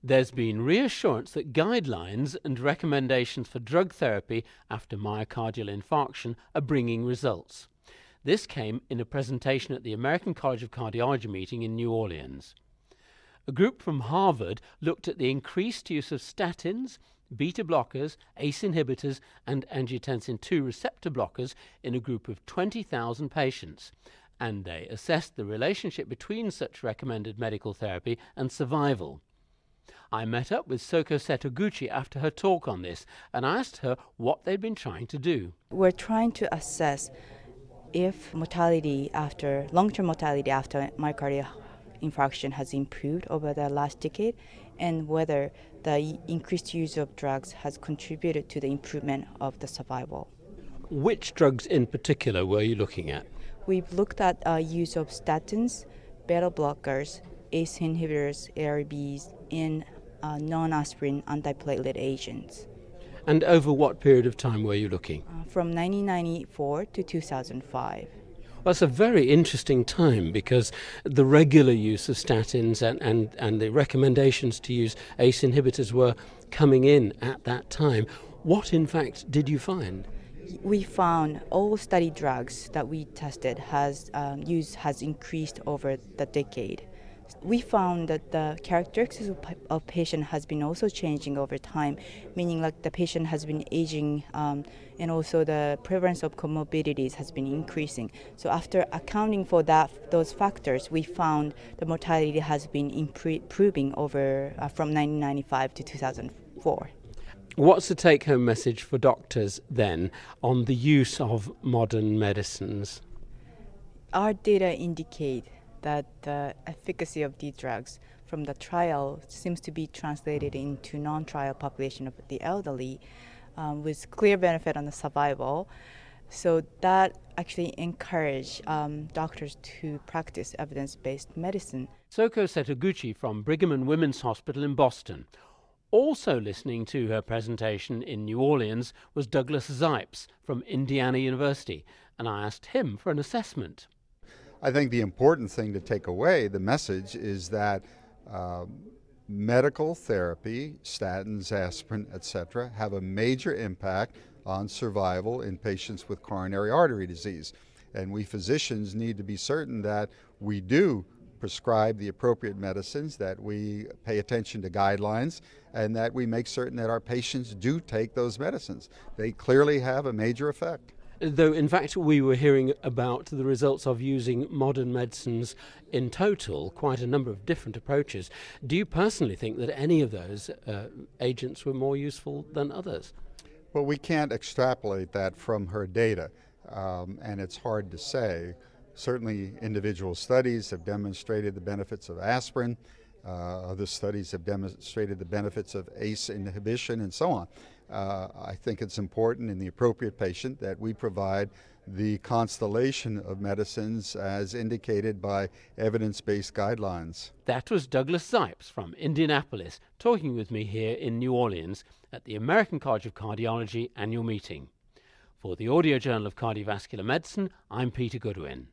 There's been reassurance that guidelines and recommendations for drug therapy after myocardial infarction are bringing results. This came in a presentation at the American College of Cardiology meeting in New Orleans. A group from Harvard looked at the increased use of statins, beta blockers, ACE inhibitors, and angiotensin II receptor blockers in a group of 20,000 patients, and they assessed the relationship between such recommended medical therapy and survival. I met up with Soko Setoguchi after her talk on this and asked her what they'd been trying to do. We're trying to assess if mortality after long term mortality after myocardial infarction has improved over the last decade and whether the increased use of drugs has contributed to the improvement of the survival. Which drugs in particular were you looking at? We've looked at uh, use of statins, beta blockers, ACE inhibitors, ARBs, and uh, non-aspirin antiplatelet agents. And over what period of time were you looking? Uh, from 1994 to 2005. Well, it's a very interesting time because the regular use of statins and, and, and the recommendations to use ACE inhibitors were coming in at that time. What, in fact, did you find? We found all study drugs that we tested has um, use has increased over the decade we found that the characteristics of, patient has been also changing over time, meaning like the patient has been aging um, and also the prevalence of comorbidities has been increasing. So after accounting for that, those factors, we found the mortality has been improving over uh, from 1995 to 2004. What's the take home message for doctors then on the use of modern medicines? Our data indicate that the efficacy of these drugs from the trial seems to be translated into non-trial population of the elderly um, with clear benefit on the survival. So that actually encouraged um, doctors to practice evidence-based medicine. Soko Setoguchi from Brigham and Women's Hospital in Boston. Also listening to her presentation in New Orleans was Douglas Zipes from Indiana University, and I asked him for an assessment. I think the important thing to take away, the message, is that uh, medical therapy, statins, aspirin, etc., have a major impact on survival in patients with coronary artery disease. And we physicians need to be certain that we do prescribe the appropriate medicines, that we pay attention to guidelines, and that we make certain that our patients do take those medicines. They clearly have a major effect. Though, in fact, we were hearing about the results of using modern medicines in total, quite a number of different approaches. Do you personally think that any of those uh, agents were more useful than others? Well, we can't extrapolate that from her data, um, and it's hard to say. Certainly, individual studies have demonstrated the benefits of aspirin. Uh, other studies have demonstrated the benefits of ACE inhibition and so on. Uh, I think it's important in the appropriate patient that we provide the constellation of medicines as indicated by evidence based guidelines. That was Douglas Zipes from Indianapolis talking with me here in New Orleans at the American College of Cardiology annual meeting. For the Audio Journal of Cardiovascular Medicine, I'm Peter Goodwin.